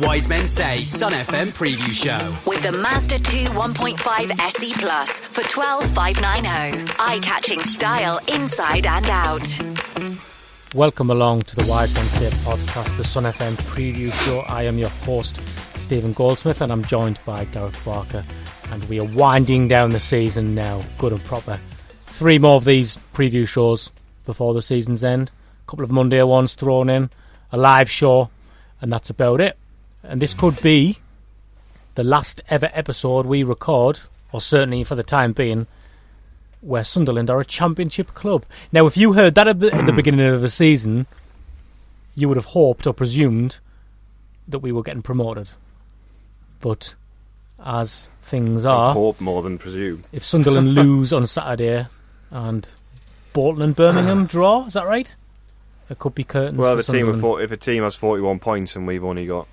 Wise Men Say Sun FM Preview Show. With the Mazda 2 1.5 SE Plus for 12590. Eye-catching style inside and out. Welcome along to the Wise Men Say podcast, the Sun FM preview show. I am your host, Stephen Goldsmith, and I'm joined by Gareth Barker. And we are winding down the season now, good and proper. Three more of these preview shows before the season's end. A couple of Monday ones thrown in, a live show, and that's about it. And this could be the last ever episode we record, or certainly for the time being, where Sunderland are a championship club. Now, if you heard that at the beginning of the season, you would have hoped or presumed that we were getting promoted. But as things are, Hope more than presume. if Sunderland lose on Saturday and Bolton and Birmingham draw, is that right? It could be curtains. Well, team of Sunderland. if a team has forty-one points and we've only got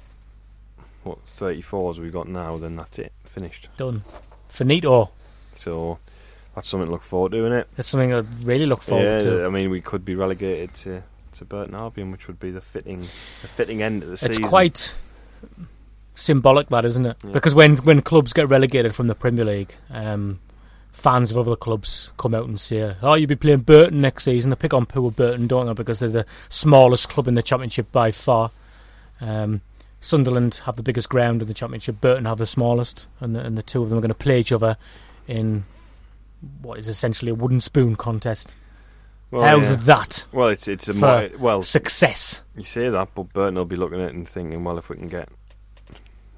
what 34s we've got now, then that's it, finished. done. Finito. So that's something to look forward to, isn't it? That's something I really look forward yeah, to. I mean, we could be relegated to to Burton Albion, which would be the fitting the fitting end of the It's season. It's quite symbolic, that isn't it? Yeah. Because when when clubs get relegated from the Premier League, um, fans of other clubs come out and say, "Oh, you'll be playing Burton next season." They pick on poor Burton, don't they? Because they're the smallest club in the Championship by far. Um, Sunderland have the biggest ground in the Championship. Burton have the smallest, and the, and the two of them are going to play each other in what is essentially a wooden spoon contest. well, How's yeah. that Well, it's it's a for mo- well. success? You say that, but Burton will be looking at it and thinking, well, if we can get,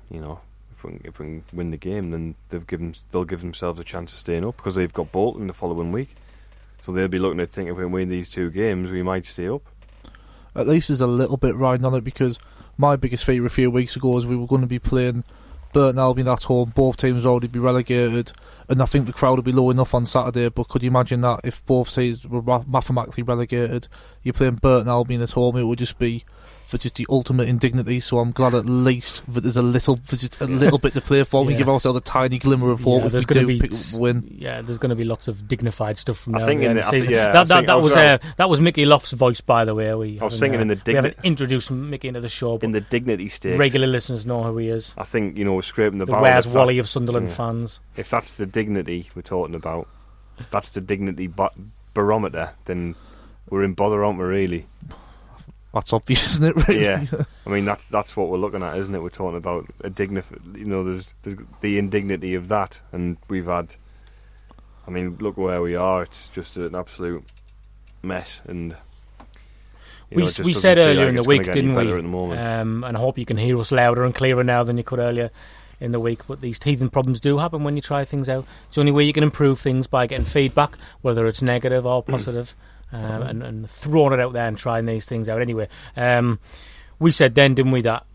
you know, if we can, if we can win the game, then they've given they'll give themselves a chance of staying up because they've got Bolton the following week. So they'll be looking at thinking if we win these two games, we might stay up. at least there's a little bit riding on it because my biggest fear a few weeks ago is we were going to be playing Burton Albion at home. Both teams already be relegated, and I think the crowd would be low enough on Saturday. But could you imagine that if both teams were mathematically relegated, you're playing Burton Albion at home, it would just be for just the ultimate indignity. So I'm glad at least that there's a little, there's just a little bit to play for. We Yeah. give ourselves a tiny glimmer of hope Yeah, if there's we gonna do be pick, win. Yeah, there's going to be lots of dignified stuff from I now think the in the- the season. think- yeah, that, was that, that was was uh, that was Mickey Loft's voice, by the way. We I was haven't, uh, in the we haven't introduced Mickey into the show, but In the dignity stakes, regular listeners know who he is. I think you know we're scraping the, The barrel. Where's Wally of Sunderland yeah. fans. If that's the dignity we're talking about, that's the dignity ba- barometer. Then we're in bother, aren't we? Really? That's obvious, isn't it? Really? Yeah. I mean, that's that's what we're looking at, isn't it? We're talking about a dignif- You know, there's, there's the indignity of that, and we've had. I mean, look where we are. It's just an absolute mess, and. you We, know, it s- just we said earlier like in the week, didn't we? At the moment. Um, and I hope you can hear us louder and clearer now than you could earlier in the week. But these teething problems do happen when you try things out. It's the only way you can improve things by getting feedback, whether it's negative or positive, um, and, and throwing it out there and trying these things out. Anyway, um, we said then, didn't we, that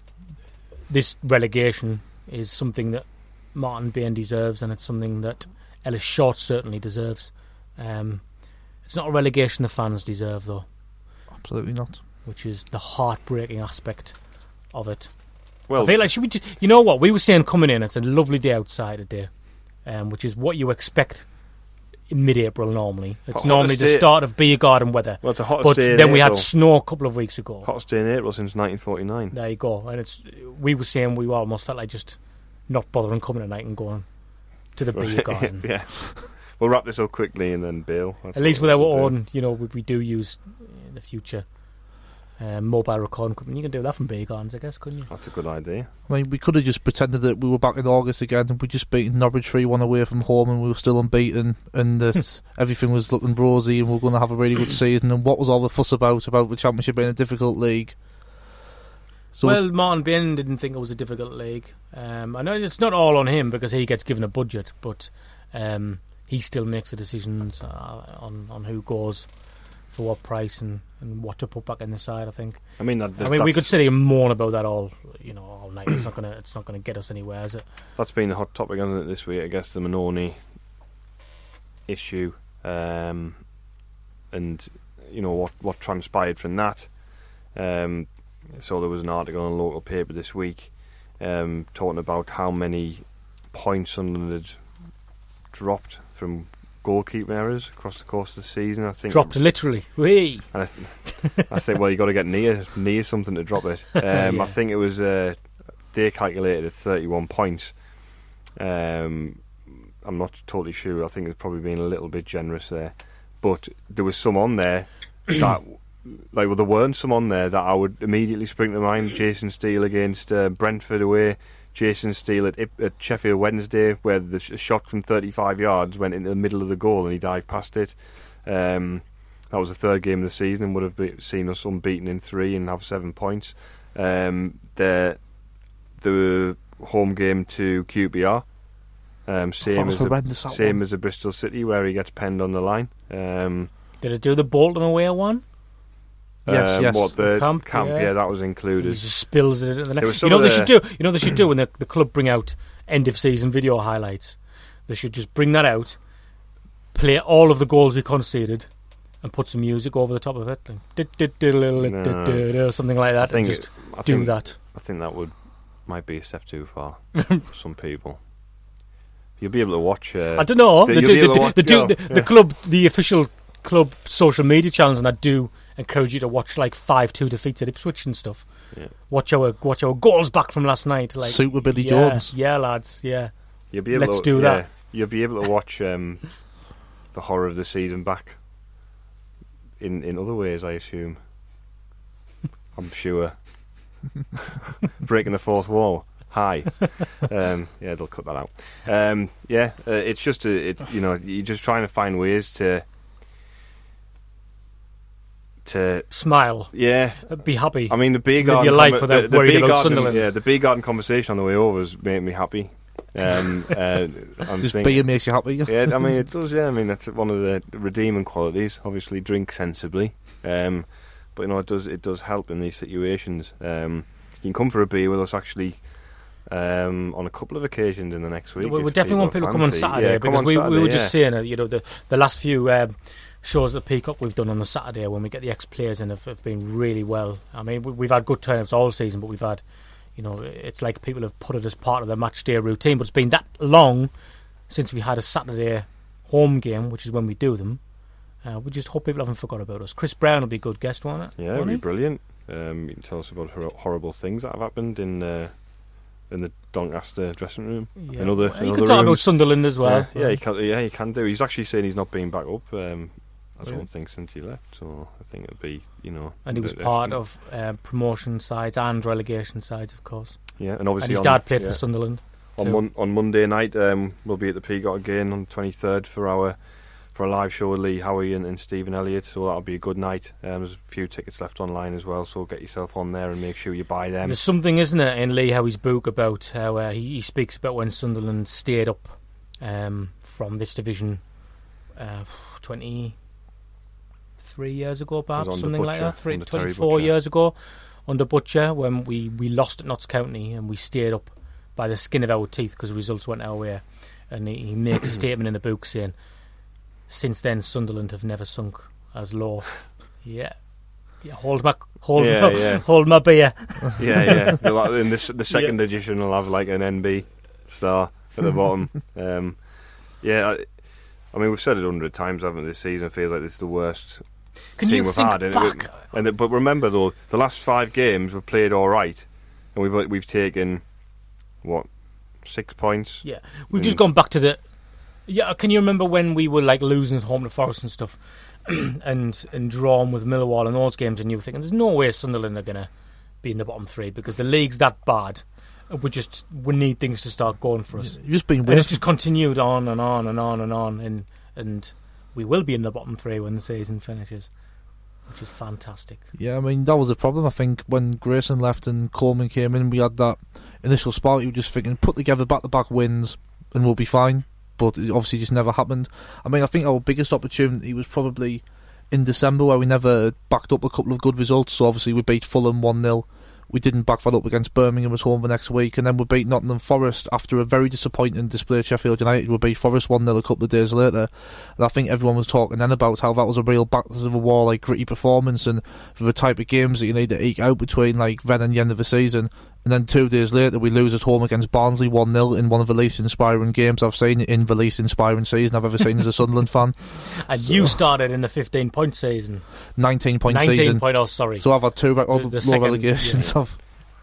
this relegation is something that Martin Bain deserves, and it's something that Ellis Short certainly deserves. Um, it's not a relegation the fans deserve, though Absolutely not. which is the heartbreaking aspect of it. well, I feel like should we? Just, you know what we were saying coming in? It's a lovely day outside today, um, which is what you expect in mid-April. Normally, it's Hottest normally the day- start of beer garden weather. well, it's the hottest But day in then we had snow a couple of weeks ago. hottest day in April since 1949. There you go. And it's we were saying we almost felt like just not bothering coming at night and going to the beer garden. yeah. We'll wrap this up quickly and then Bill. At least what with our we'll own, you know, we do use in the future um, mobile recording equipment. You can do that from beer gardens, I guess, couldn't you? That's a good idea. I mean, we could have just pretended that we were back in August again and we just beaten Norwich 3 1 away from home and we were still unbeaten and that everything was looking rosy and we were going to have a really good season. And what was all the fuss about, about the Championship being a difficult league? So well, Martin Bain didn't think it was a difficult league. Um, I know it's not all on him because he gets given a budget, but um, he still makes the decisions uh, on on who goes for what price and, and what to put back in the side. I think. I mean, that, I mean, we could sit here and moan about that all you know all night. It's not gonna it's not gonna get us anywhere, is it? That's been the hot topic hasn't it, this week. I guess the Mannone issue, um, and you know what what transpired from that. Um, so there was an article in a local paper this week um, talking about how many points Sunderland had dropped from goalkeeping errors across the course of the season. I think Dropped literally. And I, th- I think well, you got to get near near something to drop it. Um, Yeah. I think it was uh, they calculated at 31 points. Um, I'm not totally sure. I think it's probably been a little bit generous there, but there was some on there that. Like, well, there weren't some on there that I would immediately spring to mind. Jason Steele against uh, Brentford away. Jason Steele at, at Sheffield Wednesday, where the sh- shot from 35 yards went into the middle of the goal and he dived past it. Um, that was the third game of the season and would have be, seen us unbeaten in three and have seven points. Um, the the home game to QPR, um, same as the, same one. as the Bristol City where he gets penned on the line. Um, Did it do the Bolton away one? Yes, um, yes. What the Camp, camp? yeah. yeah. that was He included. just spills it into the net. There was You some know of they should do. You know they should do when the, the club bring out end of season video highlights. They should just bring that out, play all of the goals we conceded, and put some music over the top of it, like, or something like I that. think and just I do think, that. I think that would might be a step too far for some people. You'll be able to watch. Uh, I don't know. the- do, be they able to do, watch- they do, yeah, the, yeah. the club, the official club social media channels, and I do encourage you to watch like five two defeats at Ipswich and stuff. Yeah. Watch our watch our goals back from last night. Like Super Billy yeah, Jones. Yeah, lads. Yeah. You'll be able Let's to, do yeah, that. You'll be able to watch um, the horror of the season back in in other ways. I assume. I'm sure. Breaking the fourth wall. Hi. Um, yeah, they'll cut that out. Um, yeah, uh, it's just a, it, you know you're just trying to find ways to to Smile. yeah. Be happy. I mean the beer Live garden your life conver- without the, the worrying beer about garden, Sunderland. Yeah, the beer garden conversation on the way over was made me happy. Um, uh, I'm Just thinking- beer makes you happy. yeah, I mean it does. Yeah, I mean that's one of the redeeming qualities. Obviously, drink sensibly, um, but you know it does it does help in these situations. Um, you can come for a beer with us actually um, on a couple of occasions in the next week. we, we definitely want people to come on. Saturday Yeah, because on we, we Saturday, were just yeah. saying, uh, you know, the the last few um, shows at Peacock we've done on the Saturday when we get the ex players in have, have been really well. I mean, we, we've had good turnouts all season, but we've had, you know, it's like people have put it as part of their match day routine. But it's been that long since we had a Saturday home game, which is when we do them. Uh, we just hope people haven't forgot about us. Chris Brown will be a good guest, won't it? Yeah, Won't be brilliant. Um, you can tell us about hor- horrible things that have happened in uh, in the Doncaster dressing room. Yeah. In other- Well, you could talk about. Sunderland as well. yeah, yeah, he can. Yeah, he can do. He's actually saying he's not been back up. Um, I Really? don't think since he left. So I think it'll be, you know. and he was uh, part of um, promotion sides and relegation sides, of course. Yeah, and obviously and his on, dad played yeah, for Sunderland. on, mon- on Monday night. Um, we'll be at the Peacock again on the twenty third for our for a live show with Lee Howey and, and Stephen Elliott. So that'll be a good night. Um, there's a few tickets left online as well. So get yourself on there and make sure you buy them. There's something, isn't it, in Lee Howey's book about how uh, he, he speaks about when Sunderland stayed up um, from this division uh, 23 years ago, perhaps, something like that, three, 24 years ago, under Butcher, when we, we lost at Notts County and we stayed up by the skin of our teeth because results went our way. And he, he makes a statement in the book saying, since then, Sunderland have never sunk as low. Yeah. Yeah, hold my hold Yeah, my, yeah. hold my beer. yeah, yeah. In this, the second edition, I'll have like an NB star at the bottom. Um, yeah, I, I mean we've said it a hundred times, haven't we? This season feels like it's the worst Can team you we've think had. and it- back? and the- but remember though, the last five games we've played all right, and we've we've taken what six points. Yeah, we've just gone back to the. Yeah, can you remember when we were like losing at home to Forest and stuff, and and drawn with Millwall and those games, and you were thinking, "There's no way Sunderland are gonna be in the bottom three because the league's that bad. We just we need things to start going for us." You've just been And it's just continued on and on and on and on, and and we will be in the bottom three when the season finishes, which is fantastic. Yeah, I mean that was a problem. I think when Grayson left and Coleman came in, we had that initial spark. You were just thinking, put together back-to-back wins, and we'll be fine. But it obviously just never happened. I mean, I think our biggest opportunity was probably in December where we never backed up a couple of good results. So obviously we beat Fulham one 0 we didn't back that up against Birmingham at home the next week, and then we beat Nottingham Forest after a very disappointing display at Sheffield United. We beat Forest 1 0 a couple of days later. And I think everyone was talking then about how that was a real back to the wall, like gritty performance, and for the type of games that you need to eke out between like then and the end of the season. And then two days later, we lose at home against Barnsley 1 0 in one of the least inspiring games I've seen in the least inspiring season I've ever seen as a Sunderland fan. And so, you started in the 15 point season. 19 point 19 season. 19 point, oh, sorry. So I've had two all the, the second, relegations. Yeah.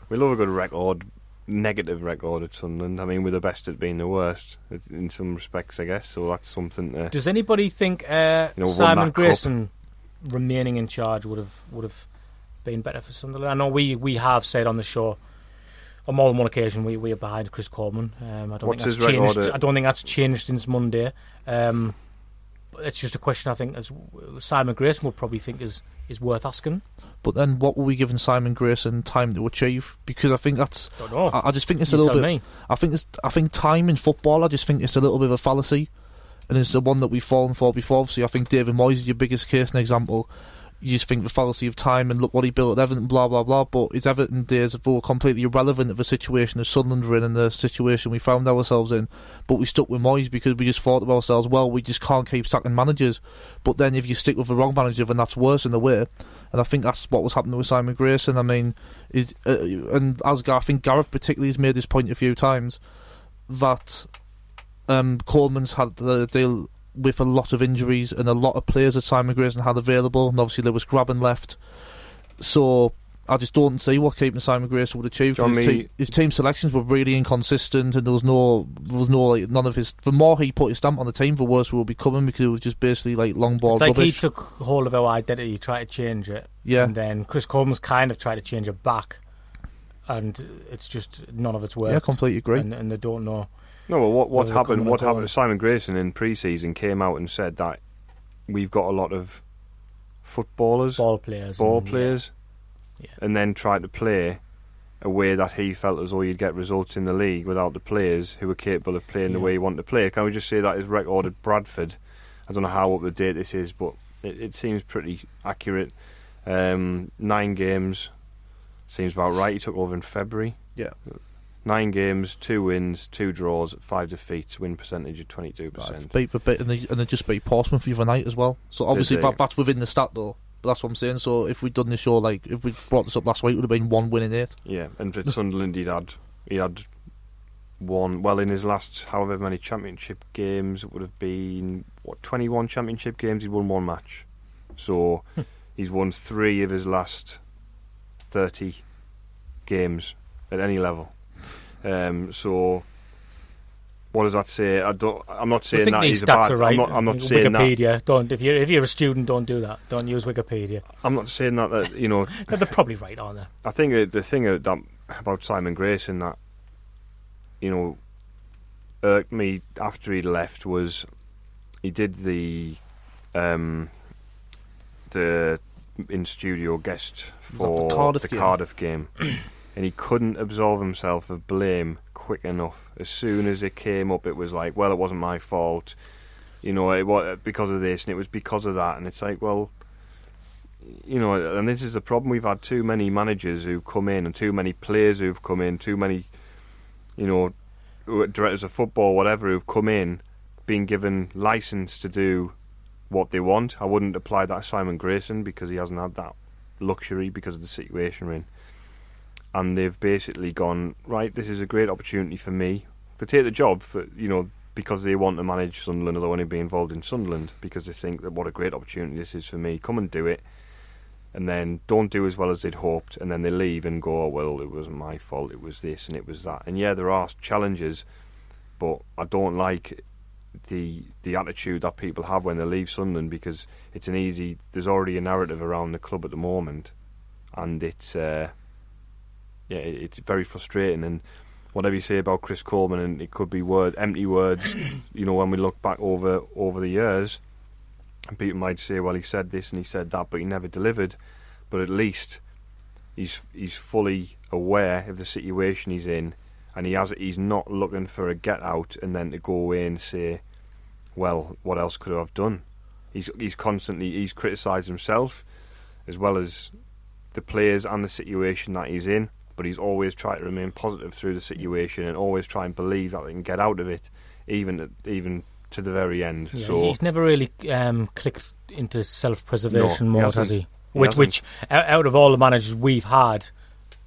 We love a good record, negative record at Sunderland. I mean, we're the best at being the worst in some respects, I guess. So that's something. To, Does anybody think uh, you know, Simon Grayson cup? remaining in charge would have would have been better for Sunderland? I know we, we have said on the show on more than one occasion we, we are behind Chris Coleman. Um, I don't What's think that's changed. I don't think that's changed since Monday. Um, it's just a question I think as Simon Grayson would probably think is is worth asking. But then, what were we giving Simon Grayson time to achieve? Because I think that's. I, I, just think it's you a little bit. Me. I think it's. I think time in football. I just think it's a little bit of a fallacy, and it's the one that we've fallen for before. Obviously, I think David Moyes is your biggest case and example you just think the fallacy of time and look what he built at Everton, blah blah blah. But his Everton days were completely irrelevant of the situation of Sunderland were in and the situation we found ourselves in. But we stuck with Moyes because we just thought to ourselves, well, we just can't keep sacking managers. But then if you stick with the wrong manager, then that's worse in a way. And I think that's what was happening with Simon Grayson. I mean, is uh, and as I think Gareth particularly has made this point a few times that um, Coleman's had the deal with a lot of injuries and a lot of players that Simon Grayson had available, and obviously there was Grabban left. So I just don't see what keeping Simon Grayson would achieve. His, te- his, team selections were really inconsistent, and there was no, there was no like none of his. The more he put his stamp on the team, the worse we will be coming because it was just basically like long ball. It's like rubbish. he took hold of our identity, tried to change it, yeah, and then Chris Coleman's kind of tried to change it back, and it's just none of it's worked. Yeah, completely agree. And, and they don't know no, well, what what happened? What happened? Simon Grayson in pre-season came out and said that we've got a lot of footballers, ball players, ball and, players, yeah. Yeah. and then tried to play a way that he felt as though you'd get results in the league without the players who were capable of playing yeah. the way he wanted to play. Can we just say that his record at Bradford? I don't know how up to date this is, but it, it seems pretty accurate. Um, nine games seems about right. He took over in February. Yeah. Nine games, two wins, two draws, five defeats, win percentage of 22%. Right, beat for bit, and they, and they just beat Portsmouth for the other night as well. So obviously that, that's within the stat though. But that's what I'm saying. So if we'd done the show, like if we brought this up last week, it would have been one win in eight. Yeah, and for Sunderland, he'd had he had one. Well, in his last however many championship games, it would have been what 21 championship games. He'd won one match, so he's won three of his last 30 games at any level. Um, so what does that say? I don't. I'm not saying I that he's a bad. Right. I'm not. I'm not saying Wikipedia. That. Don't. If you're if you're a student, don't do that. Don't use Wikipedia. I'm not saying that. That you know. they're probably right, aren't they? I think the thing that, about Simon Grayson that you know irked me after he left was he did the um, the in studio guest for the Cardiff the game? Cardiff game. and he couldn't absolve himself of blame quick enough. As soon as it came up, it was like, well, it wasn't my fault, you know, it was because of this, and it was because of that, and it's like, well, you know, and this is the problem. We've had too many managers who've come in, and too many players who've come in, too many, you know, directors of football, whatever, who've come in, being given license to do what they want. I wouldn't apply that to Simon Grayson because he hasn't had that luxury because of the situation we're in and they've basically gone right. This is a great opportunity for me to take the job, for, you know, because they want to manage Sunderland or they want to be involved in Sunderland because they think that what a great opportunity this is for me. Come and do it, and then don't do as well as they'd hoped, and then they leave and go, oh, well, it wasn't my fault. It was this and it was that. And yeah, there are challenges, but I don't like the the attitude that people have when they leave Sunderland because it's an easy. There's already a narrative around the club at the moment, and it's. Uh, yeah, it's very frustrating. And whatever you say about Chris Coleman, and it could be word empty words. you know, when we look back over over the years, people might say, "Well, he said this and he said that, but he never delivered." But at least he's he's fully aware of the situation he's in, and he has he's not looking for a get out and then to go away and say, "Well, what else could I have done?" He's he's constantly he's criticised himself as well as the players and the situation that he's in. But he's always tried to remain positive through the situation and always try and believe that they can get out of it, even even to the very end. Yeah, so he's never really um, clicked into self-preservation No, mode, has he? He Which, hasn't. which out of all the managers we've had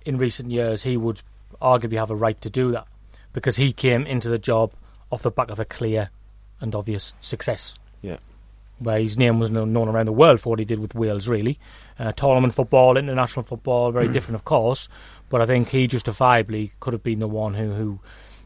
in recent years, he would arguably have a right to do that because he came into the job off the back of a clear and obvious success. Yeah. Where his name was known known around the world for what he did with Wales, really. Uh, tournament football, international football, very different, of course. But I think he justifiably could have been the one who, who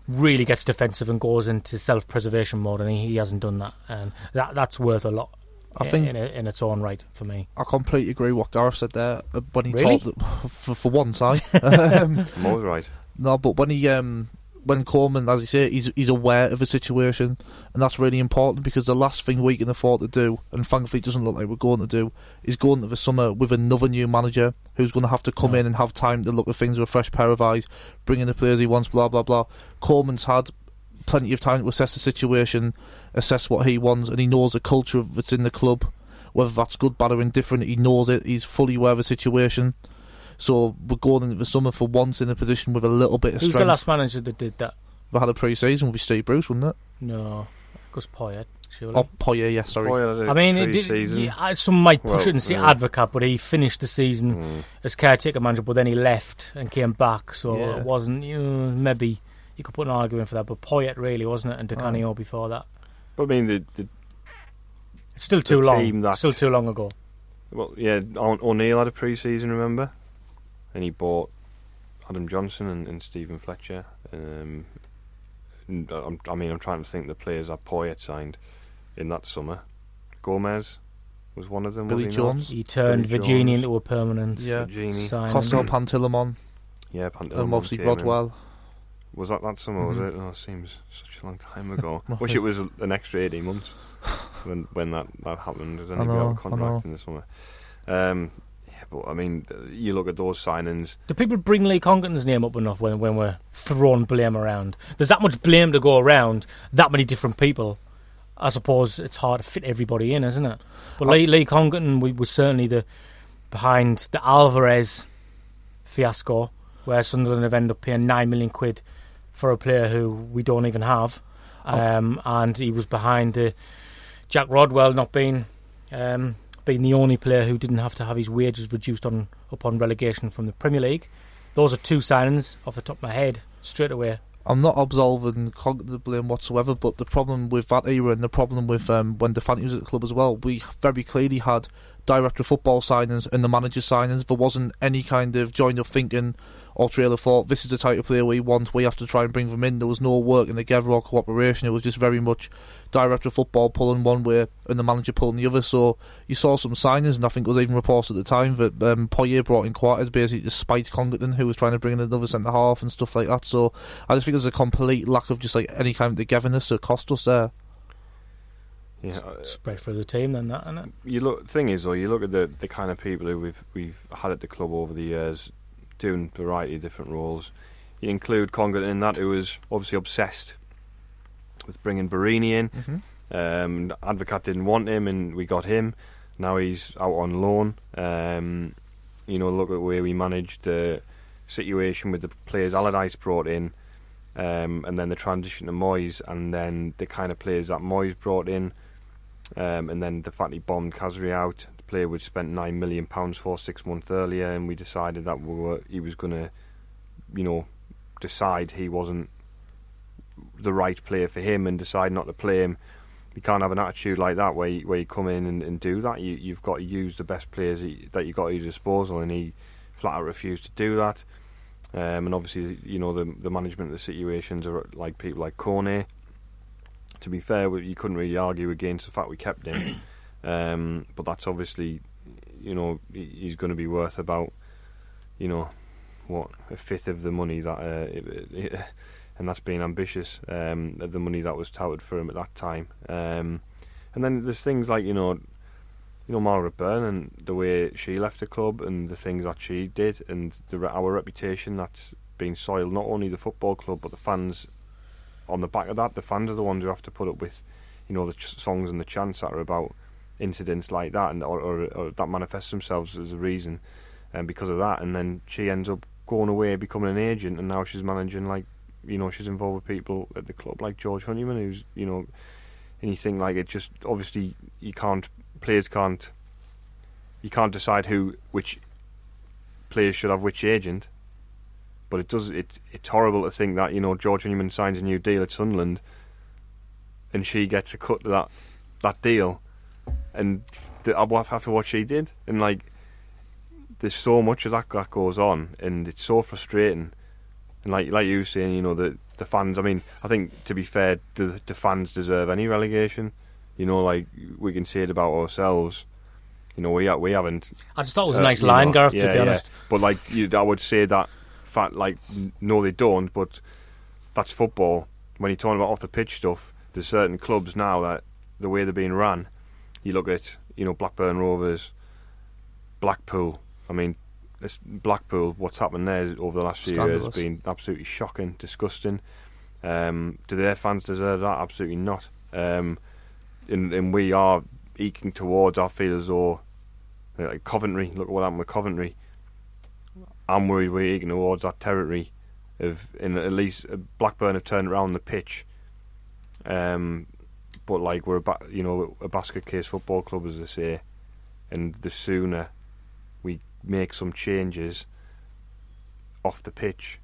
really gets defensive and goes into self-preservation mode, and he, he hasn't done that, and that that's worth a lot. I in- think- in, in its own right for me. I completely agree with what Gareth said there uh, when he Really? talked for, for one side. um, I'm always right. no, but when he um, when Coleman, as you say, he's he's aware of the situation, and that's really important because the last thing we can afford to do, and thankfully it doesn't look like we're going to do, is go into the summer with another new manager who's going to have to come No. in and have time to look at things with a fresh pair of eyes, bring in the players he wants, blah blah blah. Coleman's had plenty of time to assess the situation, assess what he wants, and he knows the culture that's in the club. Whether that's good, bad, or indifferent, he knows it. He's fully aware of the situation. So we're going into the summer for once in a position with a little bit of Who's strength. Who's the last manager that did that? If I had a pre-season, would be Steve Bruce, wouldn't it? No, Gus Poyet. Surely. Oh, Poyet, yes, sorry. Boy, had a I mean, it did, yeah, some might push Well, it and say yeah. advocate, but he finished the season Mm. as caretaker manager, but then he left and came back, so Yeah. it wasn't. You know, maybe you could put an argument for that, but Poyet really wasn't it, and Di Canio before that. But I mean, the, the It's still too team long. that- Still too long ago. well, yeah, O- O'Neill had a pre-season, remember? And he bought Adam Johnson and, and Steven Fletcher. Um, and I'm, I mean, I'm trying to think the players that Poyet signed in that summer. Gomez was one of them. Billy was he not? Jones. He turned Billy Virginia Jones. into a permanent Yeah. Genie. signing. Costel Pantilimon, Yeah, Pantilimon and obviously came in. Was that that summer? Mhm. Was it? Oh, it seems such a long time ago. Wish it was a- an extra eighteen months when when that that happened. Then I he'd know, of I contract in the summer. Um, I mean, you look at those signings. Do people bring Lee Congerton's name up enough when, when we're throwing blame around? There's that much blame to go around, that many different people. I suppose it's hard to fit everybody in, isn't it? But Lee, Lee Congerton we, was certainly the behind the Alvarez fiasco, where Sunderland have ended up paying nine million quid for a player who we don't even have, um, and he was behind the Jack Rodwell not being um, being the only player who didn't have to have his wages reduced on upon relegation from the Premier League. Those are two signings off the top of my head straight away. I'm not absolving the blame whatsoever, but the problem with that era and the problem with um, when De Fanti was at the club as well, we very clearly had director of football signings and the manager signings. There wasn't any kind of joined up thinking or trailer thought this is the type of player we want. We have to try and bring them in. There was no work working together or cooperation. It was just very much director of football pulling one way and the manager pulling the other. So you saw some signings, and I think it was even reported at the time that um, Poyet brought in Coates basically to spite Congerton, who was trying to bring in another centre half and stuff like that. So I just think there's a complete lack of just like any kind of togetherness that cost us there. Yeah, uh, Spread through the team, then that, isn't it? you look. Thing is, though, you look at the the kind of people who we've we've had at the club over the years, doing a variety of different roles. You include Congerton in that, who was obviously obsessed with bringing Borini in. Mm-hmm. Um, Advocat didn't want him, and we got him. Now he's out on loan. Um, you know, look at the way we managed the situation with the players Allardyce brought in, um, and then the transition to Moyes, and then the kind of players that Moyes brought in, um, and then the fact he bombed Khazri out, player we'd spent nine million pounds for six months earlier, and we decided that we were, he was going to, you know, decide he wasn't the right player for him, and decide not to play him you can't have an attitude like that where you, where you come in and, and do that. You, you've got to use the best players that you- that you've got at your disposal, and he flat out refused to do that. Um, and obviously, you know the the management of the situations are like people like Koné. To be fair, you couldn't really argue against the fact we kept him, um, but that's obviously, you know, he- he's going to be worth about, you know, what a fifth of the money that uh, and that's being ambitious. Um, the money that was touted for him at that time. Um, and then there's things like you know, you know Margaret Byrne and the way she left the club and the things that she did and the, our reputation that's been soiled. Not only the football club but the fans. On the back of that, the fans are the ones who have to put up with, you know, the ch- songs and the chants that are about incidents like that, and or, or, or that manifests themselves as a reason, and because of that, and then she ends up going away, becoming an agent, and now she's managing like, you know, she's involved with people at the club like George Honeyman, who's you know, anything like it. Just obviously you can't players can't you can't decide who which players should have which agent. But it does. It's it's horrible to think that you know George Honeyman signs a new deal at Sunderland, and she gets a cut of that that deal, and the, I have to what she did, and like there's so much of that that goes on, and it's so frustrating. And like like you were saying, you know the the fans. I mean, I think to be fair, the, the fans deserve any relegation. You know, like we can say it about ourselves. You know, we we haven't. I just thought it was a uh, nice line, know, Gareth. yeah, to be yeah. honest, But like, you, I would say that fact, like, no, they don't. But that's football. When you're talking about off the pitch stuff, there's certain clubs now that the way they're being run. You look at, you know, Blackburn Rovers, Blackpool. I mean, this Blackpool. What's happened there over the last few years has been absolutely shocking, disgusting. Um, do their fans deserve that? Absolutely not. Um, and, and we are eking towards. I feel as though, like Coventry. Look at what happened with Coventry. I'm worried we're eking towards that territory of, in at least uh, Blackburn have turned around the pitch. Um, but like we're a ba- you know a basket case football club as they say, and the sooner we make some changes off the pitch,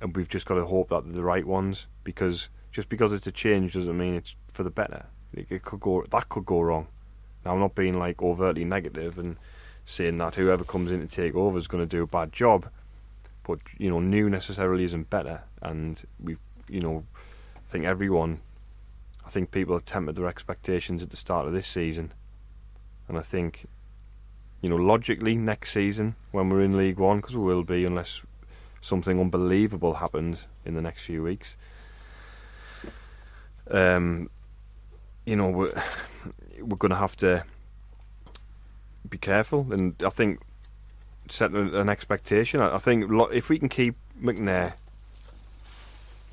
and we've just got to hope that they're the right ones because just because it's a change doesn't mean it's for the better. It, could go that could go wrong. Now I'm not being like overtly negative and saying that whoever comes in to take over is going to do a bad job, but you know new necessarily isn't better, and we you know I think everyone. I think people have tempered their expectations at the start of this season, and I think, you know, logically next season when we're in League One, because we will be unless something unbelievable happens in the next few weeks. Um, you know, we're we're going to have to be careful, and I think set an, expectation. I think if we can keep McNair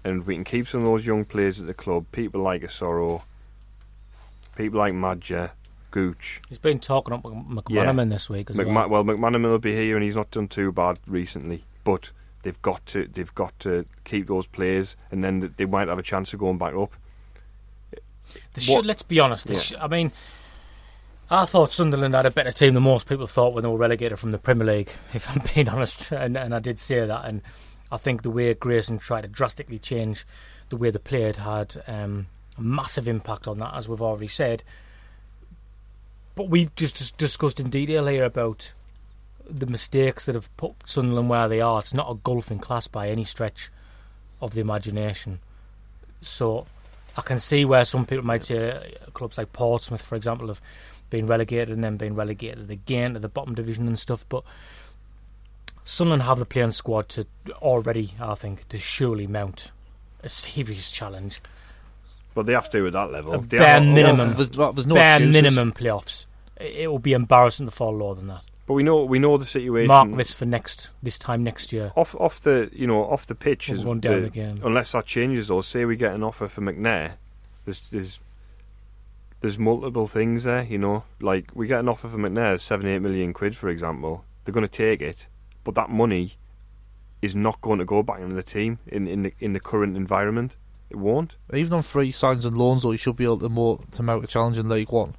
and we can keep some of those young players at the club, people like Asoro, people like Maja, Gooch. he's been talking up Mc- McManaman this week as McMa- well. well, McManaman will be here, and he's not done too bad recently. But they've got to they've got to keep those players, and then they might have a chance of going back up. They should, let's be honest. Yeah. sh- I mean, I thought Sunderland had a better team than most people thought when they were relegated from the Premier League. If I'm being honest, and, and I did say that, and I think the way Grayson tried to drastically change the way they played had um, a massive impact on that, as we've already said. But we've just discussed in detail here about the mistakes that have put Sunderland where they are. It's not a golfing class by any stretch of the imagination. So I can see where some people might say uh, clubs like Portsmouth, for example, have been relegated and then been relegated again to the bottom division and stuff. But Sunderland have the playing squad to already, I think, to surely mount a serious challenge. But they have to at that level. A They bare have- minimum. There's, there's no Bare excuses. minimum playoffs. It it will be embarrassing to fall lower than that. But we know we know the situation. Mark this for next this time next year. off off the you know off the pitch We're is going down the- again. Unless that changes, or say we get an offer for McNair, there's there's there's multiple things there. You know, like we get an offer for McNair, seven eight million quid, for example. They're going to take it, but that money is not going to go back into the team in in the, in the current environment. It won't. Even on free signs and loans, though, you should be able to, more, to mount a challenge in League One.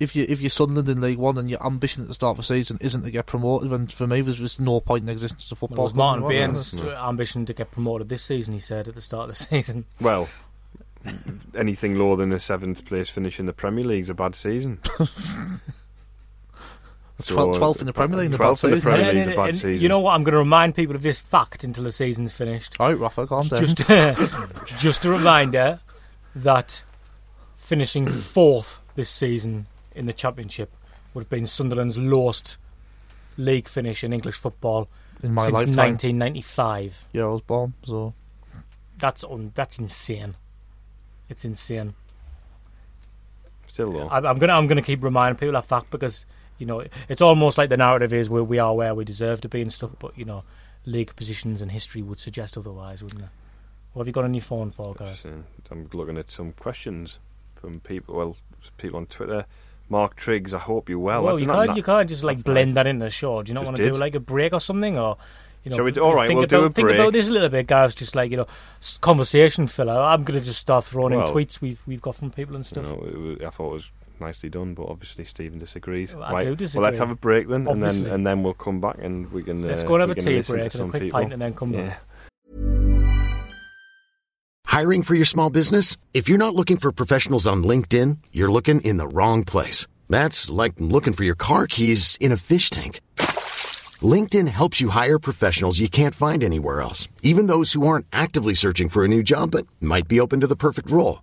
If you if you're Sunderland in League One and your ambition at the start of the season isn't to get promoted, then for me there's just no point in existence of Well, football. it was Martin club anymore, Bain's is ambition to get promoted this season. He said at the start of the season. Well, anything lower than a seventh place finish in the Premier League is a bad season. Twel- 12th in the Premier League in a bad 12th in the season. Premier And- League is a bad season. You know what? I'm going to remind people of this fact until the season's finished. All right, Rafa, calm down. Just, just a reminder that finishing fourth this season in the Championship would have been Sunderland's lowest league finish in English football in my since lifetime. 1995. Yeah, I was born, so That's un- that's insane. It's insane. Still though. I, I'm gonna I'm gonna keep reminding people that fact because you know it's almost like the narrative is where we are where we deserve to be and stuff. But you know, league positions and history would suggest otherwise, wouldn't it? What have you got on your phone for, Gareth? Uh, I'm looking at some questions from people. Well, people on Twitter. Mark Triggs, I hope you're well. well, you can't you can't just like blend nice. that into the show. Do you not Just want to do like a break or something, or you know? Shall we do- all right, think we'll about, do a Think break. about this a little bit, guys. Just like you know, conversation filler. I'm gonna just start throwing Well- in tweets we've we've got from people and You stuff. know, was- I thought it was nicely done, but obviously Stephen disagrees. Well, I right. do Well, let's have a break then, and then and then we'll come back and we can. Let's uh, go and have we a can tea break and a some quick people. pint, and then come Yeah. back. Hiring for your small business? If you're not looking for professionals on LinkedIn, you're looking in the wrong place. That's like looking for your car keys in a fish tank. LinkedIn helps you hire professionals you can't find anywhere else, even those who aren't actively searching for a new job but might be open to the perfect role.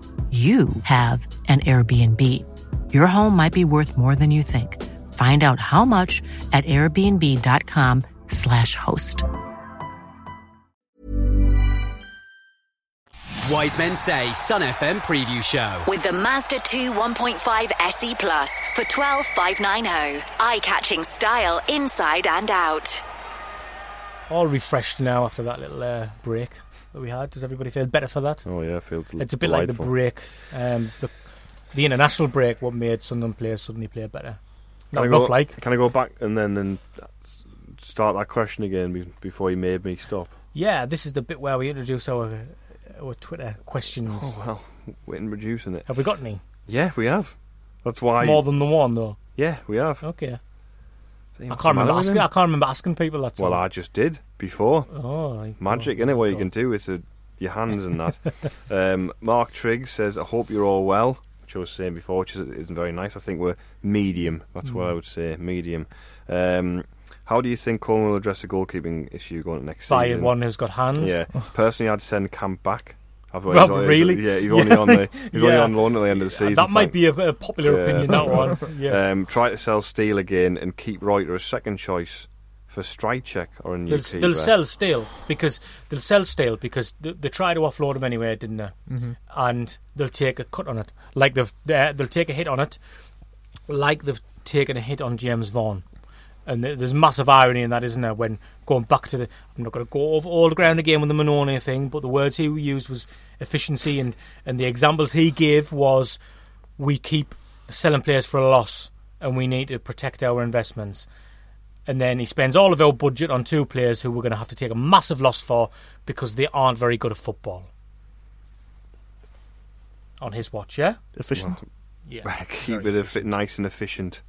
you have an Airbnb. Your home might be worth more than you think. Find out how much at airbnb.com/slash host. Wise Men Say Sun FM Preview Show. With the Mazda 2 1.5 SE Plus for 12590. Eye-catching style inside and out. All refreshed now after that little uh, break that we had. Does everybody feel better for that? Oh yeah, I feel It's a bit like the break, um, the the international break. What made Sunderland players suddenly play better? Can Not I go, enough, like Can I go back and then then start that question again before you made me stop? yeah. This is the bit where we introduce our our Twitter questions. Oh well, we're reducing it. Have we got any Yeah, we have. That's why. more than the one though? yeah, we have. Okay, I can't remember asking. him? I can't remember asking people that. Well, I just did before. oh I- Magic, oh, innit? What you can do with the, your hands and that. um, Mark Triggs says, "I hope you're all well," which I was saying before, which is, isn't very nice. I think we're medium. That's what Mm. I would say, medium. Um, how do you think Cornwall will address the goalkeeping issue going next by season? By one who's got hands. Yeah, personally, I'd send Camp back. Otherwise, Well, he's only- really? Yeah, he's only on the he's only Yeah. on loan at the end of the Uh, season. that might Frank. be a, a popular Yeah. opinion. That one. Yeah. Um, try to sell Steele again and keep Ruiter as second choice for Stryjek or a new They'll, keeper. they'll sell Steele because they'll sell Steele because they, they try to offload him anyway, didn't they? Mhm. And they'll take a cut on it, like they've uh, they'll take a hit on it, like they've taken a hit on James Vaughan. And th- there's massive irony in that, isn't there? When going back to the, I'm not going to go over all the ground again with the Mannone thing, but the words he used was efficiency, and and the examples he gave was we keep selling players for a loss, and we need to protect our investments and then he spends all of our budget on two players who we're going to have to take a massive loss for because they aren't very good at football. On his watch, yeah, Efficient. yeah. keep it effi- nice and efficient.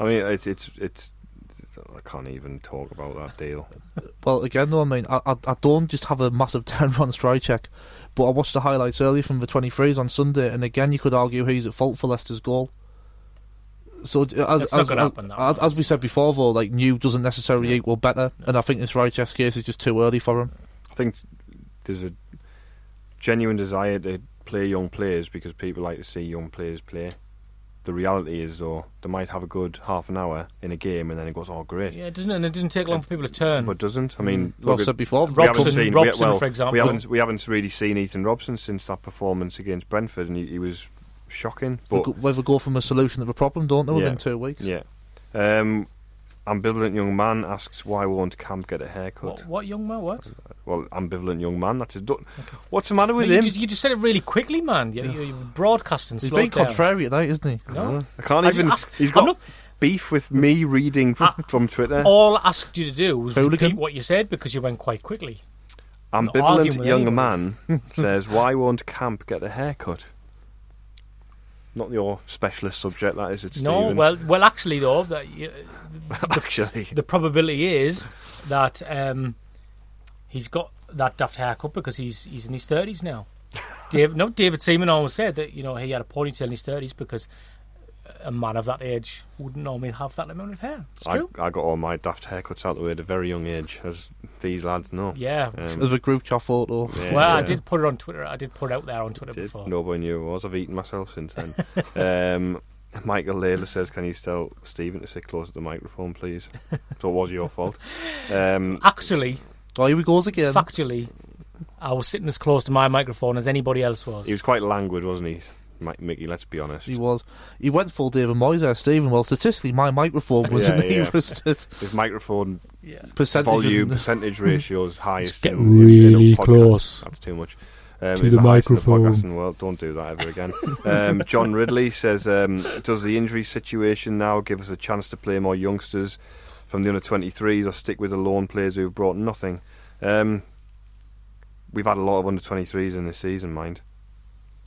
I mean, it's, it's it's I can't even talk about that deal. Well, again, though, I mean, I, I, I don't just have a massive 10 run Stryjek, but I watched the highlights early from the 23s on Sunday, and again, you could argue he's at fault for Leicester's goal. So, as, It's not as, gonna as, happen, as, as we said before, though, like new doesn't necessarily equal better, and I think this Rychester case is just too early for him. I think there's a genuine desire to play young players because people like to see young players play. The reality is, though, they might have a good half an hour in a game, and then it goes, "Oh, great." Yeah, doesn't it? and it doesn't take long for people to turn. But doesn't. I mean, Well, look I've said before, we haven't Robson- seen, Robson, we, well, for example. We haven't, we haven't really seen Ethan Robson since that performance against Brentford, and he, he was shocking. we But go- we have a go from a solution to a problem, don't they, within Yeah. two weeks? yeah, um, ambivalent young man asks why won't Camp get a haircut? what, what young man? What? Well, ambivalent young man. That's his. Do- What's the matter with you, him? just, you just said it really quickly, man. You, you, you're broadcasting. He's being it down. contrary tonight, isn't he? No, I can't I even. ask- he's I'm got not- beef with me reading from, I- from Twitter. all I asked you to do was Hooligan. repeat what you said because you went quite quickly. Ambivalent young anybody. man says, "Why won't Camp get a haircut?" Not your specialist subject, that is it, No, well, well, actually, though, that you, actually, the probability is that um, he's got that daft haircut because he's he's in his thirties now. Dave, no, David Seaman always said that you know he had a ponytail in his thirties because a man of that age wouldn't normally have that amount of hair. It's I, true. I got all my daft haircuts out the way at a very young age, as these lads know. yeah. Um, There's a group chat photo. yeah, well, I did put it on Twitter. I did put it out there on Twitter Did. before. Nobody knew who I was. I've eaten myself since then. um, Michael Layla says, "Can you tell Stephen to sit close to the microphone, please?" so it was your fault. Um, Actually, Oh, here we goes again. factually, I was sitting as close to my microphone as anybody else was. he was quite languid, wasn't he, Mi- Mickey? Let's be honest. He was. He went full David Moyes there, Stephen. Well, statistically, my microphone was Yeah, the yeah. nearest His microphone yeah. percentage. volume of- percentage ratio is highest. get in- in- in really close That's too much. Um, to it's the highest in microphone. podcasting world. Don't do that ever again. um, John Ridley says, um, "Does the injury situation now give us a chance to play more youngsters from the under 23s, or stick with the lone players who've brought nothing?" Um, we've had a lot of under 23s in this season, mind,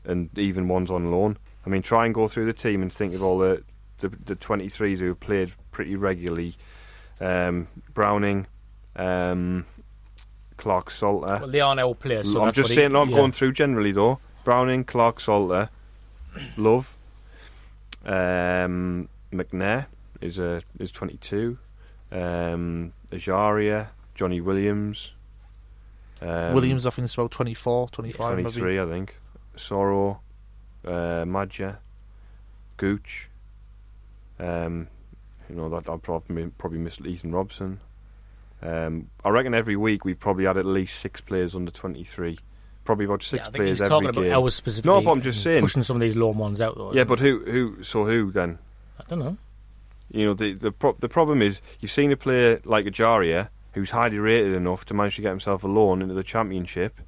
and even ones on loan. I mean, try and go through the team and think of all the the, the 23s who have played pretty regularly. Um, Browning, um, Clarke-Salter. Well, they are now players. So I'm just saying. He, I'm yeah. going through generally though. Browning, Clarke, Salter, Love, um, McNair is a is 22. Um, Ejaria, Johnny Williams, um, Williams, I think, is about 24, 25, maybe. 23, I think. Asoro, uh, Maja, Gooch. Um, you know that I'd probably probably miss Ethan Robson. Um, I reckon every week we've probably had at least six players under 23. Probably about Yeah, six think players he's every talking about game. ours specifically. No, but I'm just saying. pushing some of these loan ones out though. Yeah, but who who so who then? I don't know. You know the the pro- the problem is you've seen a player like Ejaria who's highly rated enough to manage to get himself a loan into the championship.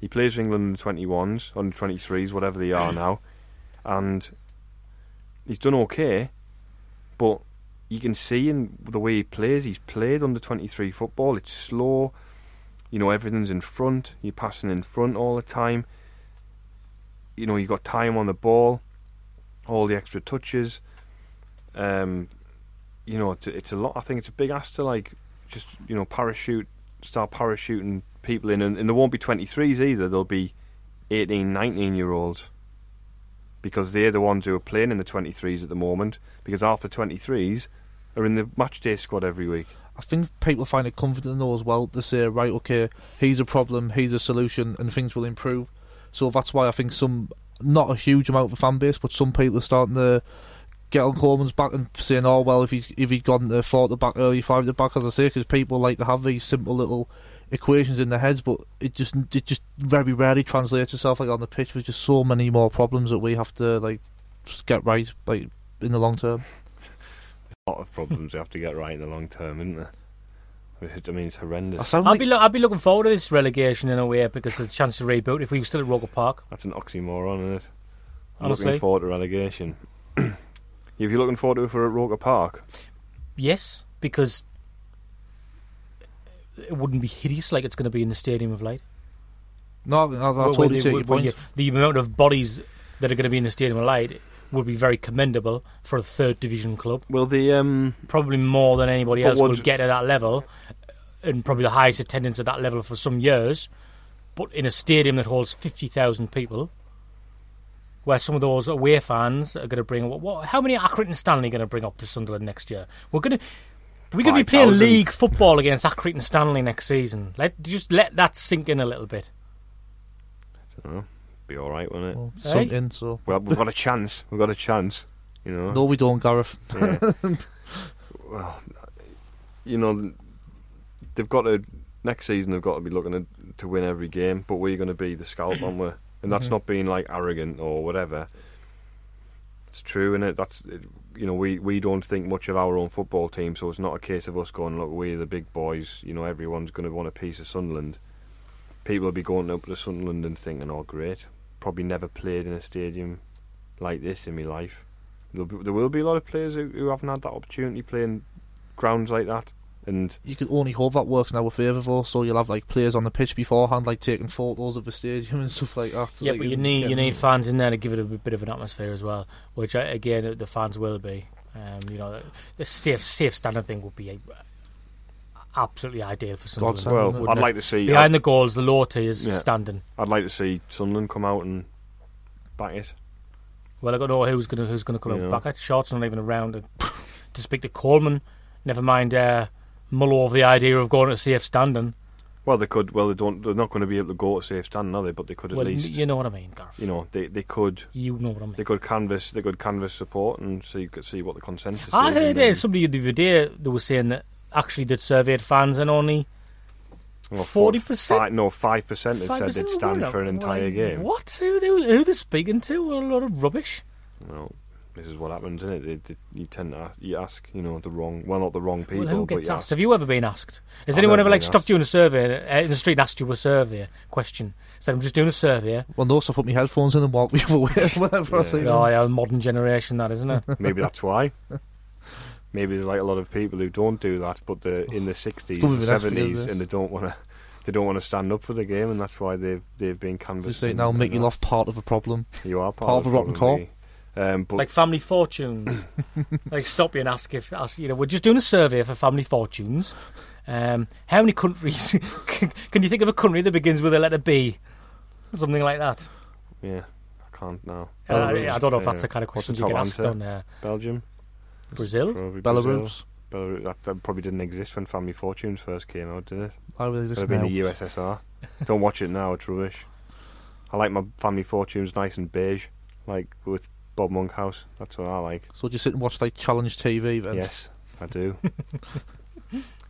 He plays for England under twenty ones, under twenty threes, whatever they are now, and he's done okay. But you can see in the way he plays, he's played under twenty three football. It's slow. You know everything's in front. You're passing in front all the time. You know you've got time on the ball, all the extra touches. Um, you know, it's it's a lot. I think it's a big ask to like just you know parachute, start parachuting people in, and, and there won't be 23s either. There'll be 18, 19 year olds because they're the ones who are playing in the 23s at the moment. Because half the 23s are in the match day squad every week. I think people find it comforting though as well to say, right, okay, he's a problem, he's a solution, and things will improve. So that's why I think some, not a huge amount of the fan base, but some people are starting to get on Coleman's back and saying, oh well, if he if he'd gone to to back early, five the back, as I say, because people like to have these simple little equations in their heads, but it just it just very rarely translates itself like on the pitch. There's just so many more problems that we have to like just get right, like in the long term. A lot of problems you have to get right in the long term, isn't there? I mean, it's horrendous. I'll like be lo- I'll be looking forward to this relegation in a way because there's a chance to reboot if we were still at Roker Park. That's an oxymoron, isn't it? I'm Honestly. looking forward to relegation. if you're looking forward to it for at Roker Park, Yes, because it wouldn't be hideous like it's going to be in the Stadium of Light. no, I, I, I Where- totally take your point. you- the amount of bodies that are going to be in the Stadium of Light would be very commendable for a third division club. well, the um, Probably more than anybody else will would- get at that level, and probably the highest attendance at that level for some years. But in a stadium that holds fifty thousand people, where some of those away fans are going to bring what, what how many are Accrington Stanley going to bring up to Sunderland next year? We're going to we're going to be playing 5,000. league football against Accrington Stanley next season. Let just let that sink in a little bit. I don't know, be all right, won't it? Well, Hey? something, so Well, we've got a chance. We've got a chance. You know. no, we don't, Gareth. Yeah. well, you know, they've got to next season. They've got to be looking to, to win every game. But we're going to be the scalp, aren't we? And that's Mhm. not being like arrogant or whatever. It's true, and it that's it, you know we we don't think much of our own football team, so it's not a case of us going look we're the big boys. You know everyone's going to want a piece of Sunderland. People will be going up to Sunderland and thinking, "Oh, great! Probably never played in a stadium like this in my life." There'll be, there will be a lot of players who, who haven't had that opportunity playing grounds like that, and You can only hope that works in our favour, though. So you'll have like players on the pitch beforehand, like taking photos of the stadium and stuff like that. Yeah, like, but you and need you need fans in there to give it a bit of an atmosphere as well, which uh, again the fans will be. Um, you know, the safe safe standing thing would be uh, absolutely ideal for Sunderland. Godsend, well, wouldn't I'd it? like to see Behind I'd, the goals, the low tiers Yeah. standing. I'd like to see Sunderland come out and back it. Well, I don't know who's going to who's going to come You out know. back. It. Short's not even around to, to speak to Coleman. Never mind uh, mull over the idea of going to safe standing. Well, they could. Well, they don't. They're not going to be able to go to safe standing, are they? But they could at Well, least. you know what I mean, Gareth. you know, they they could. You know what I mean. They could canvas. They could canvas support and see see what the consensus I is. heard uh, and there somebody the other day that was saying that actually they'd surveyed fans and only well, 40%? Five, no, five percent. They said they'd stand for an entire Like, game. What? Who, who, who they're speaking to? A lot of rubbish. Well, this is what happens, isn't it? They, they, you tend to ask, you ask, you know, the wrong. Well, not the wrong people. well, who but gets you asked? ask- Have you ever been asked? Has I've anyone ever like been stopped you in a survey uh, in the street and asked you a survey question? Said, "I'm just doing a survey." Well, no, so I put my headphones in and walk the other way whenever I see them. Oh, yeah, modern generation, that isn't it? Maybe that's why. Maybe there's like a lot of people who don't do that, but they're in the sixties, gonna be the nice for you, seventies, and they don't want to. They don't want to stand up for the game, and that's why they've they've been You canvassed. say now, and make you off part of a problem. You are part, part of a rotten probably. Um, but like family fortunes. like stop you and ask if ask, you know we're just doing a survey for family fortunes. Um, how many countries can, can you think of a country that begins with a letter B? Something like that. yeah, I can't now. Uh, I don't know if that's uh, the kind of question you get top asked answer? on uh, Belgium, Brazil. probably Brazil. Belarus. Belarus. That, that probably didn't exist when Family Fortunes first came out, did it? I really Could just have been now. the USSR. Don't watch it now, it's rubbish. I like my Family Fortunes nice and beige, like with Bob Monkhouse. That's what I like. So do you sit and watch like Challenge TV then? Yes, I do.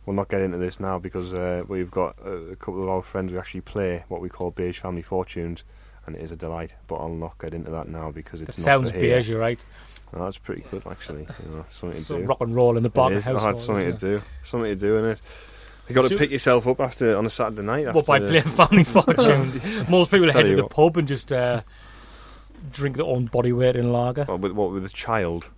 we'll not get into this now because uh, we've got a, a couple of our friends who actually play what we call beige family fortunes, and it is a delight. But I'll not get into that now because it's That not sounds beige, you're right. That's pretty good actually. You know, something to do. rock and roll in the It Barker is. Oh, it's something to do. Something to do in it. You got to pick yourself up after on a Saturday night. Well, by after- playing Family Fortunes, most people head to the what. pub and just uh, drink their own body weight in lager. Well, with what with a child?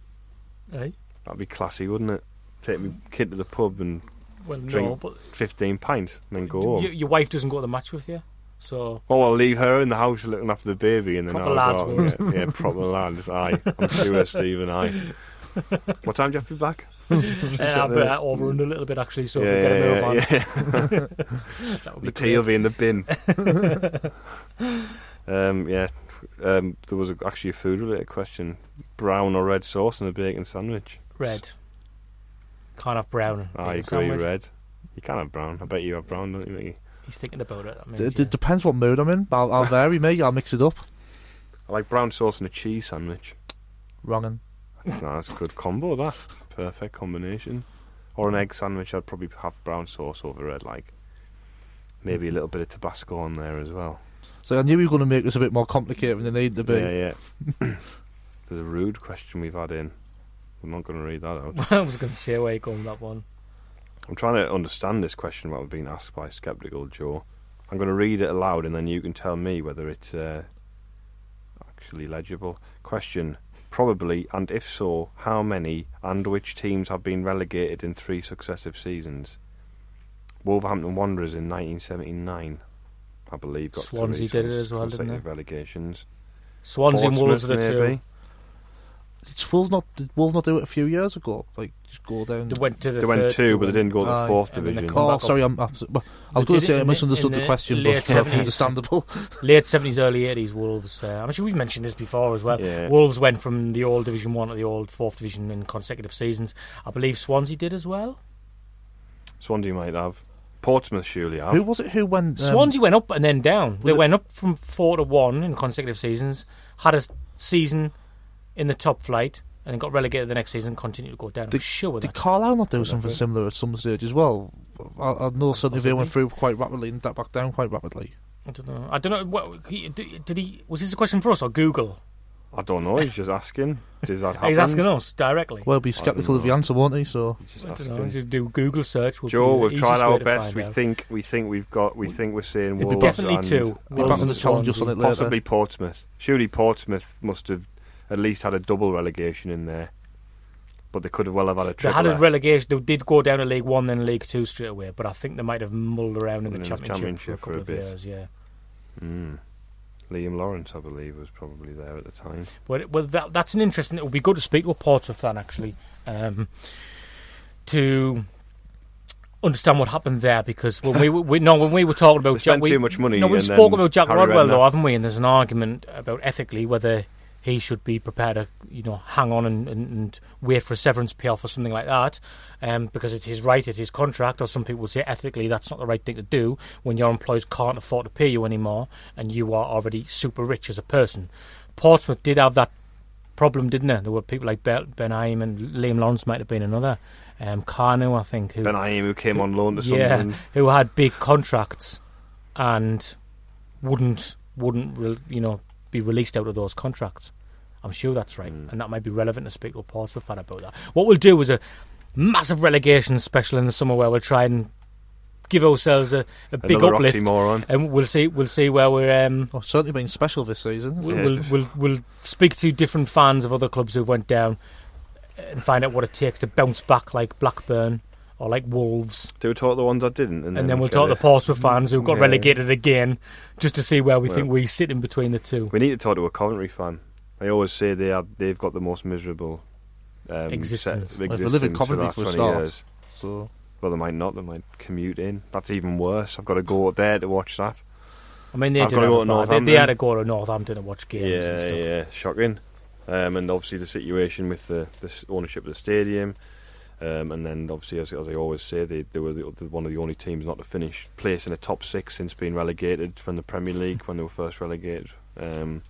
Eh? That'd be classy, wouldn't it? Take my kid to the pub and Well, no, Drink but fifteen pints, and then go home. y- your wife doesn't go to the match with you, so Oh, I'll leave her in the house looking after the baby, and then Proper I'll lads, go out and get- yeah, proper lads. Aye, I'm sure, Stephen. Aye. What time do you have to be back? uh, I'll be uh, over and a little bit actually. So yeah, if we get a move yeah, on, yeah. that would the be tea will be in the bin. um, yeah, um, there was a, actually a food-related question: brown or red sauce in a bacon sandwich? red. Can't have brown. I bacon agree, sandwich. red. You can't have brown. I bet you have brown, don't you? Mickey? He's thinking about it. That means, D- yeah. d- depends what mood I'm in. I'll, I'll vary, mate. I'll mix it up. I like brown sauce and a cheese sandwich. Wrongin'. That's, no, that's a good combo. That perfect combination. Or an egg sandwich. I'd probably have brown sauce over red. Like maybe a little bit of Tabasco on there as well. So I knew we were going to make this a bit more complicated than they needed to be. Yeah, yeah. There's a rude question we've had in. I'm not going to read that out. I was going to say where you going with that one. I'm trying to understand this question that we've been asked by Skeptical Joe. I'm going to read it aloud and then you can tell me whether it's uh, actually legible. Question Probably, and if so, how many and which teams have been relegated in three successive seasons? Wolverhampton Wanderers in 1979, I believe. Got Swansea three did it as well, didn't consecutive relegations. Swansea and Wolves are Portsmouth, the two. Did Wolves not did Wolves not do it a few years ago? Like just go down. They went to the They went third, two, but they didn't go to the Aye, fourth and then they division. come Oh, back up. sorry, I'm. I'm well, I was They going did to say I in the- misunderstood in the the question, late but uh, 70s. understandable. Late seventies, early eighties, Wolves. Uh, I'm sure we've mentioned this before as well. Yeah. Wolves went from the old Division One to the old Fourth Division in consecutive seasons. I believe Swansea did as well. Swansea might have. Portsmouth surely have. Who was it who went? Um, Swansea went up and then down. They it- went up from four to one in consecutive seasons. Had a season in the top flight and then got relegated the next season. and Continued to go down. I'm Did- sure Did. Carlisle not do Was that something similar at some stage as well? I, I know suddenly they went through quite rapidly and that back down quite rapidly. I don't know. I don't know. What, did did he? Was this a question for us or Google? I don't know. He's just asking. Does that happen? He's asking us directly. Well, be sceptical of the answer, won't he? So Just I don't know. You should do Google search. Would Joe, be the we've tried easiest way our to best. find We out. think we think we've got. We think we're saying It's Wolves definitely and two. we're Wolves back on and the challenge us on Swansea. it later. possibly Portsmouth. Surely Portsmouth must have at least had a double relegation in there, but they could have well have had a They triple. had a relegation. They did go down to League One, then League Two straight away. But I think they might have mulled around in In the the championship, Championship for a for couple a of bit. years. Yeah, Mm. Liam Lawrence, I believe, was probably there at the time. but well, that, that's an interesting. It would be good to speak to a Portsmouth fan actually, um, to understand what happened there because when we, were- we no when we were talking about spent Jack, we, too much money No, we've spoken about Jack Harry Rodwell though, haven't we? And there's an argument about ethically whether he should be prepared to, you know, hang on and, and, and wait for a severance payoff or something like that, um, because it's his right, it's his contract. Or some people would say ethically that's not the right thing to do when your employers can't afford to pay you anymore and you are already super rich as a person. Portsmouth did have that problem, didn't it? There were people like Ben, ben Haim and Liam Lawrence might have been another. Um, I think, who Ben Haim, who came on loan to yeah, who had big contracts and wouldn't wouldn't re- you know be released out of those contracts. I'm sure that's right, Mm. and that might be relevant to speak to a Portsmouth fan about that. What we'll do is a massive relegation special in the summer where we'll try and give ourselves a, a big Another uplift, oxymoron. and we'll see we'll see where we're um, Oh, it's certainly been special this season. We'll, Yeah. we'll, we'll, we'll speak to different fans of other clubs who've went down and find out what it takes to bounce back like Blackburn or like Wolves. Do we talk the ones I didn't? And, then we'll talk to it. Portsmouth fans who got Yeah. relegated again just to see where we Well. think we sit in between the two. We need to talk to a Coventry fan. I always say they are, they've got the most miserable um, Existence. Set, Well, if they live in existence Coventry the for a 20 start. years. So Well, they might not. They might commute in. That's even worse. I've got to go there to watch that. I mean, they I've did gotta have go a to bad- they, they Northampton. had to go to Northampton to watch games yeah, and stuff. yeah, shocking. Um, and obviously the situation with the, the ownership of the stadium, um, and then obviously as, as I always say, they, they were the, the, one of the only teams not to finish place in the top six since being relegated from the Premier League when they were first relegated. Um,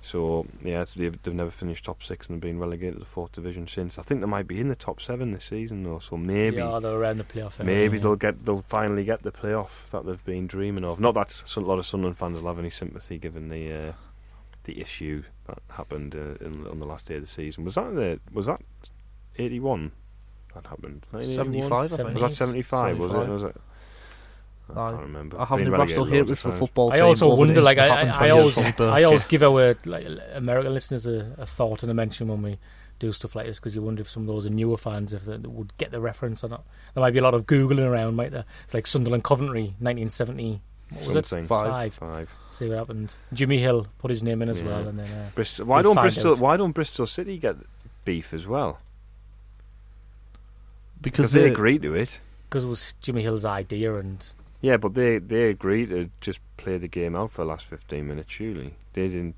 so yeah, they've, they've never finished top six and been relegated to the fourth division since. I think they might be in the top seven this season though, so maybe. Yeah, they're around the playoff. Maybe they'll get they'll finally get the playoff that they've been dreaming of. Not that a lot of Sunderland fans will have any sympathy given the uh, the issue that happened uh, in, on the last day of the season. Was that the, was that eighty one that happened? 1981? 75, I think. Was that seventy five? Was it? Was it? I I- can't remember. I have Been an irrational relegated loads for the times. football I also wonder, like, I, I, I always, from my I birth. always give our like, American listeners a, a thought and a mention when we do stuff like this because you wonder if some of those are newer fans if they, they would get the reference or not. There might be a lot of googling around, might there? It's like Sunderland Coventry, 1970. What was it? Something. Five. Five. See what happened. Jimmy Hill put his name in as Yeah. well, and then uh, Bristol. Why don't Bristol? out. Why don't Bristol City get beef as well? Because Because they they, agreed to it. because it was Jimmy Hill's idea, and Yeah, but they they agreed to just play the game out for the last fifteen minutes. Surely they didn't.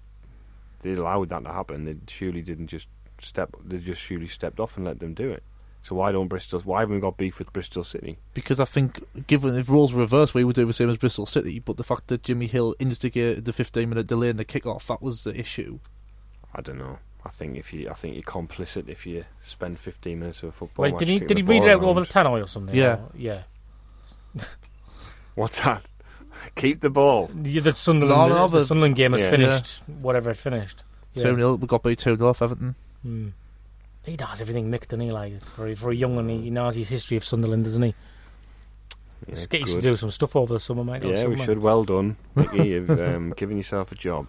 They allowed that to happen. They surely didn't just step. They just surely stepped off and let them do it. So why don't Bristol? Why haven't we got beef with Bristol City? because I think given if rules were reversed, we would do the same as Bristol City. But the fact that Jimmy Hill instigated the 15 minute delay in the kick-off, that was the issue. I don't know. I think if you, I think you're complicit if you spend fifteen minutes of a football wait, match. did he did he read it out over the around. tannoy or something? Yeah. Or- yeah. What's that? Keep the ball. Yeah, the Sunderland, No, no, the but- Sunderland game has Yeah. finished. Whatever it finished. Yeah. 2 0, we got beat 2 0 off Everton. Hmm. He does everything Mick, doesn't he? Like for for a young and he, he knows his history of Sunderland, doesn't he? Yeah, Just get you to do some stuff over the summer, mate. or Yeah, we should. Well done, Mickey. You've um, given yourself a job.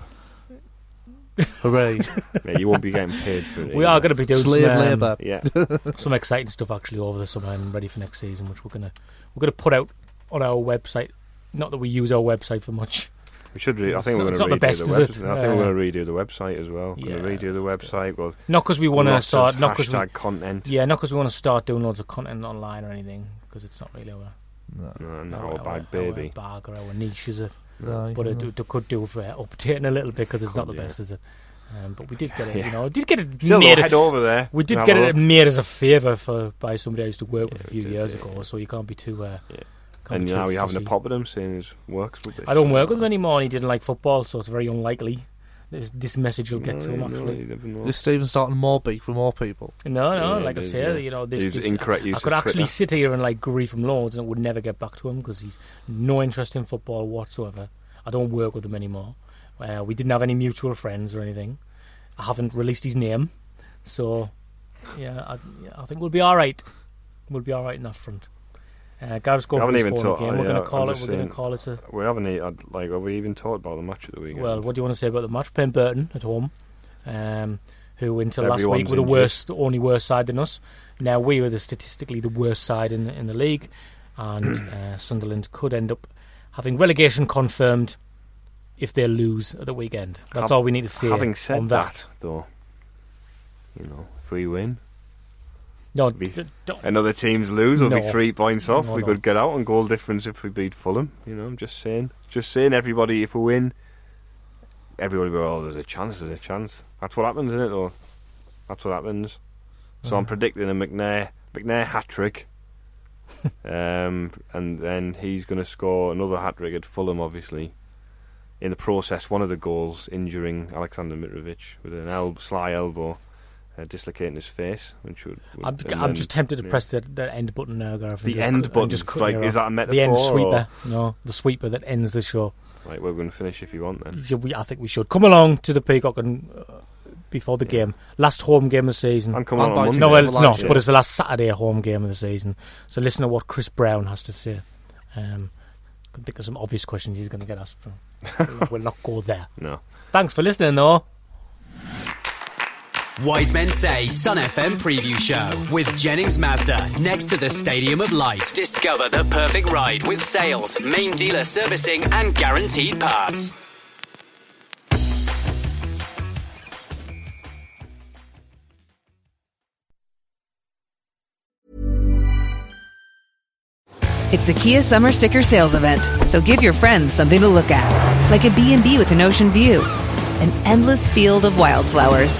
Hooray. Yeah, you won't be getting paid for it. We are going to be doing Slave some, um, labour. Yeah. some exciting stuff actually over the summer and ready for next season, which we're gonna we're gonna put out on our website. Not that we use our website for much. We should. Re- I think It's we're going to redo the, the best, is website. I think we're going to redo the website as well. yeah, going to redo the website. Well, Not because we want to start. of Not because we, content. yeah, not because we want to start doing loads of content online or anything. Because it's not really our No. No, no, our, a bag baby. our bag or our niche, is it? No, but it, it could do for updating a little bit because it's not the yeah. best, is it? Um, but we did get it. Yeah. You know, did get it Still, made. head over there. we did get it made as a favour for by somebody I used to work with a few did, years yeah, ago. So you can't be too. Uh, Yeah. can't And be now too you're having a fussy. pop at him saying his works with rubbish. I don't work with him anymore, and he didn't like football, so it's very unlikely this, this message will get to him. No, no, Actually, you. Is Stephen starting more beef for more people? no, no. Yeah, like I it is, say, yeah. you know, this. He's this incorrect use I could actually Twitter. sit here and like grief him loads, and it would never get back to him because he's no interest in football whatsoever. I don't work with him anymore. Uh, we didn't have any mutual friends or anything. I haven't released his name, so yeah, I, yeah, I think we'll be all right. We'll be all right in that front. Uh, Gareth's going We for haven't his even phone talked- again. We're going to call it. We're going to call it a We haven't e- had, like have we even talked about the match at the weekend? Well, what do you want to say about the match? Playing Burton at home, um, who until last week were the injured. worst, only worse side than us. Now we were the statistically the worst side in in the league, and uh, Sunderland could end up having relegation confirmed if they lose at the weekend. That's all we need to say Having said on that, that. though, you know, if we win, No, Be- d- don't- and other teams lose, we'll be three points off. No, we no. could get out on goal difference if we beat Fulham. You know, I'm just saying, just saying, everybody, if we win, everybody go, oh, there's a chance, there's a chance. That's what happens, isn't it? Though, that's what happens. So I'm predicting a McNair McNair hat trick. um, and then he's going to score another hat trick at Fulham, obviously. In the process, one of the goals injuring Alexander Mitrovic with an el- sly elbow, uh, dislocating his face. Which would, would- I'm, and I'm then- just tempted to yeah. press the, the end button now, Gareth. The just end cut- and button? Just cut Like, is off. that a The end sweeper. or- No, the sweeper that ends the show. Right, we're going to finish if you want then. Yeah, we, I think we should come along to the Peacock and uh, before the game, last home game of the season. I'm coming I'm on on Monday. No, well, it's not, show. but it's the last Saturday home game of the season. So listen to what Chris Brown has to say. Um, I can think of some obvious questions he's going to get asked. From. we'll not go there. No. Thanks for listening, though. Wise Men Say Sun FM Preview Show with Jennings Mazda next to the Stadium of Light. Discover the perfect ride with sales, main dealer servicing, and guaranteed parts. It's the Kia Summer Sticker Sales Event, so give your friends something to look at, like a B&B with an ocean view, an endless field of wildflowers,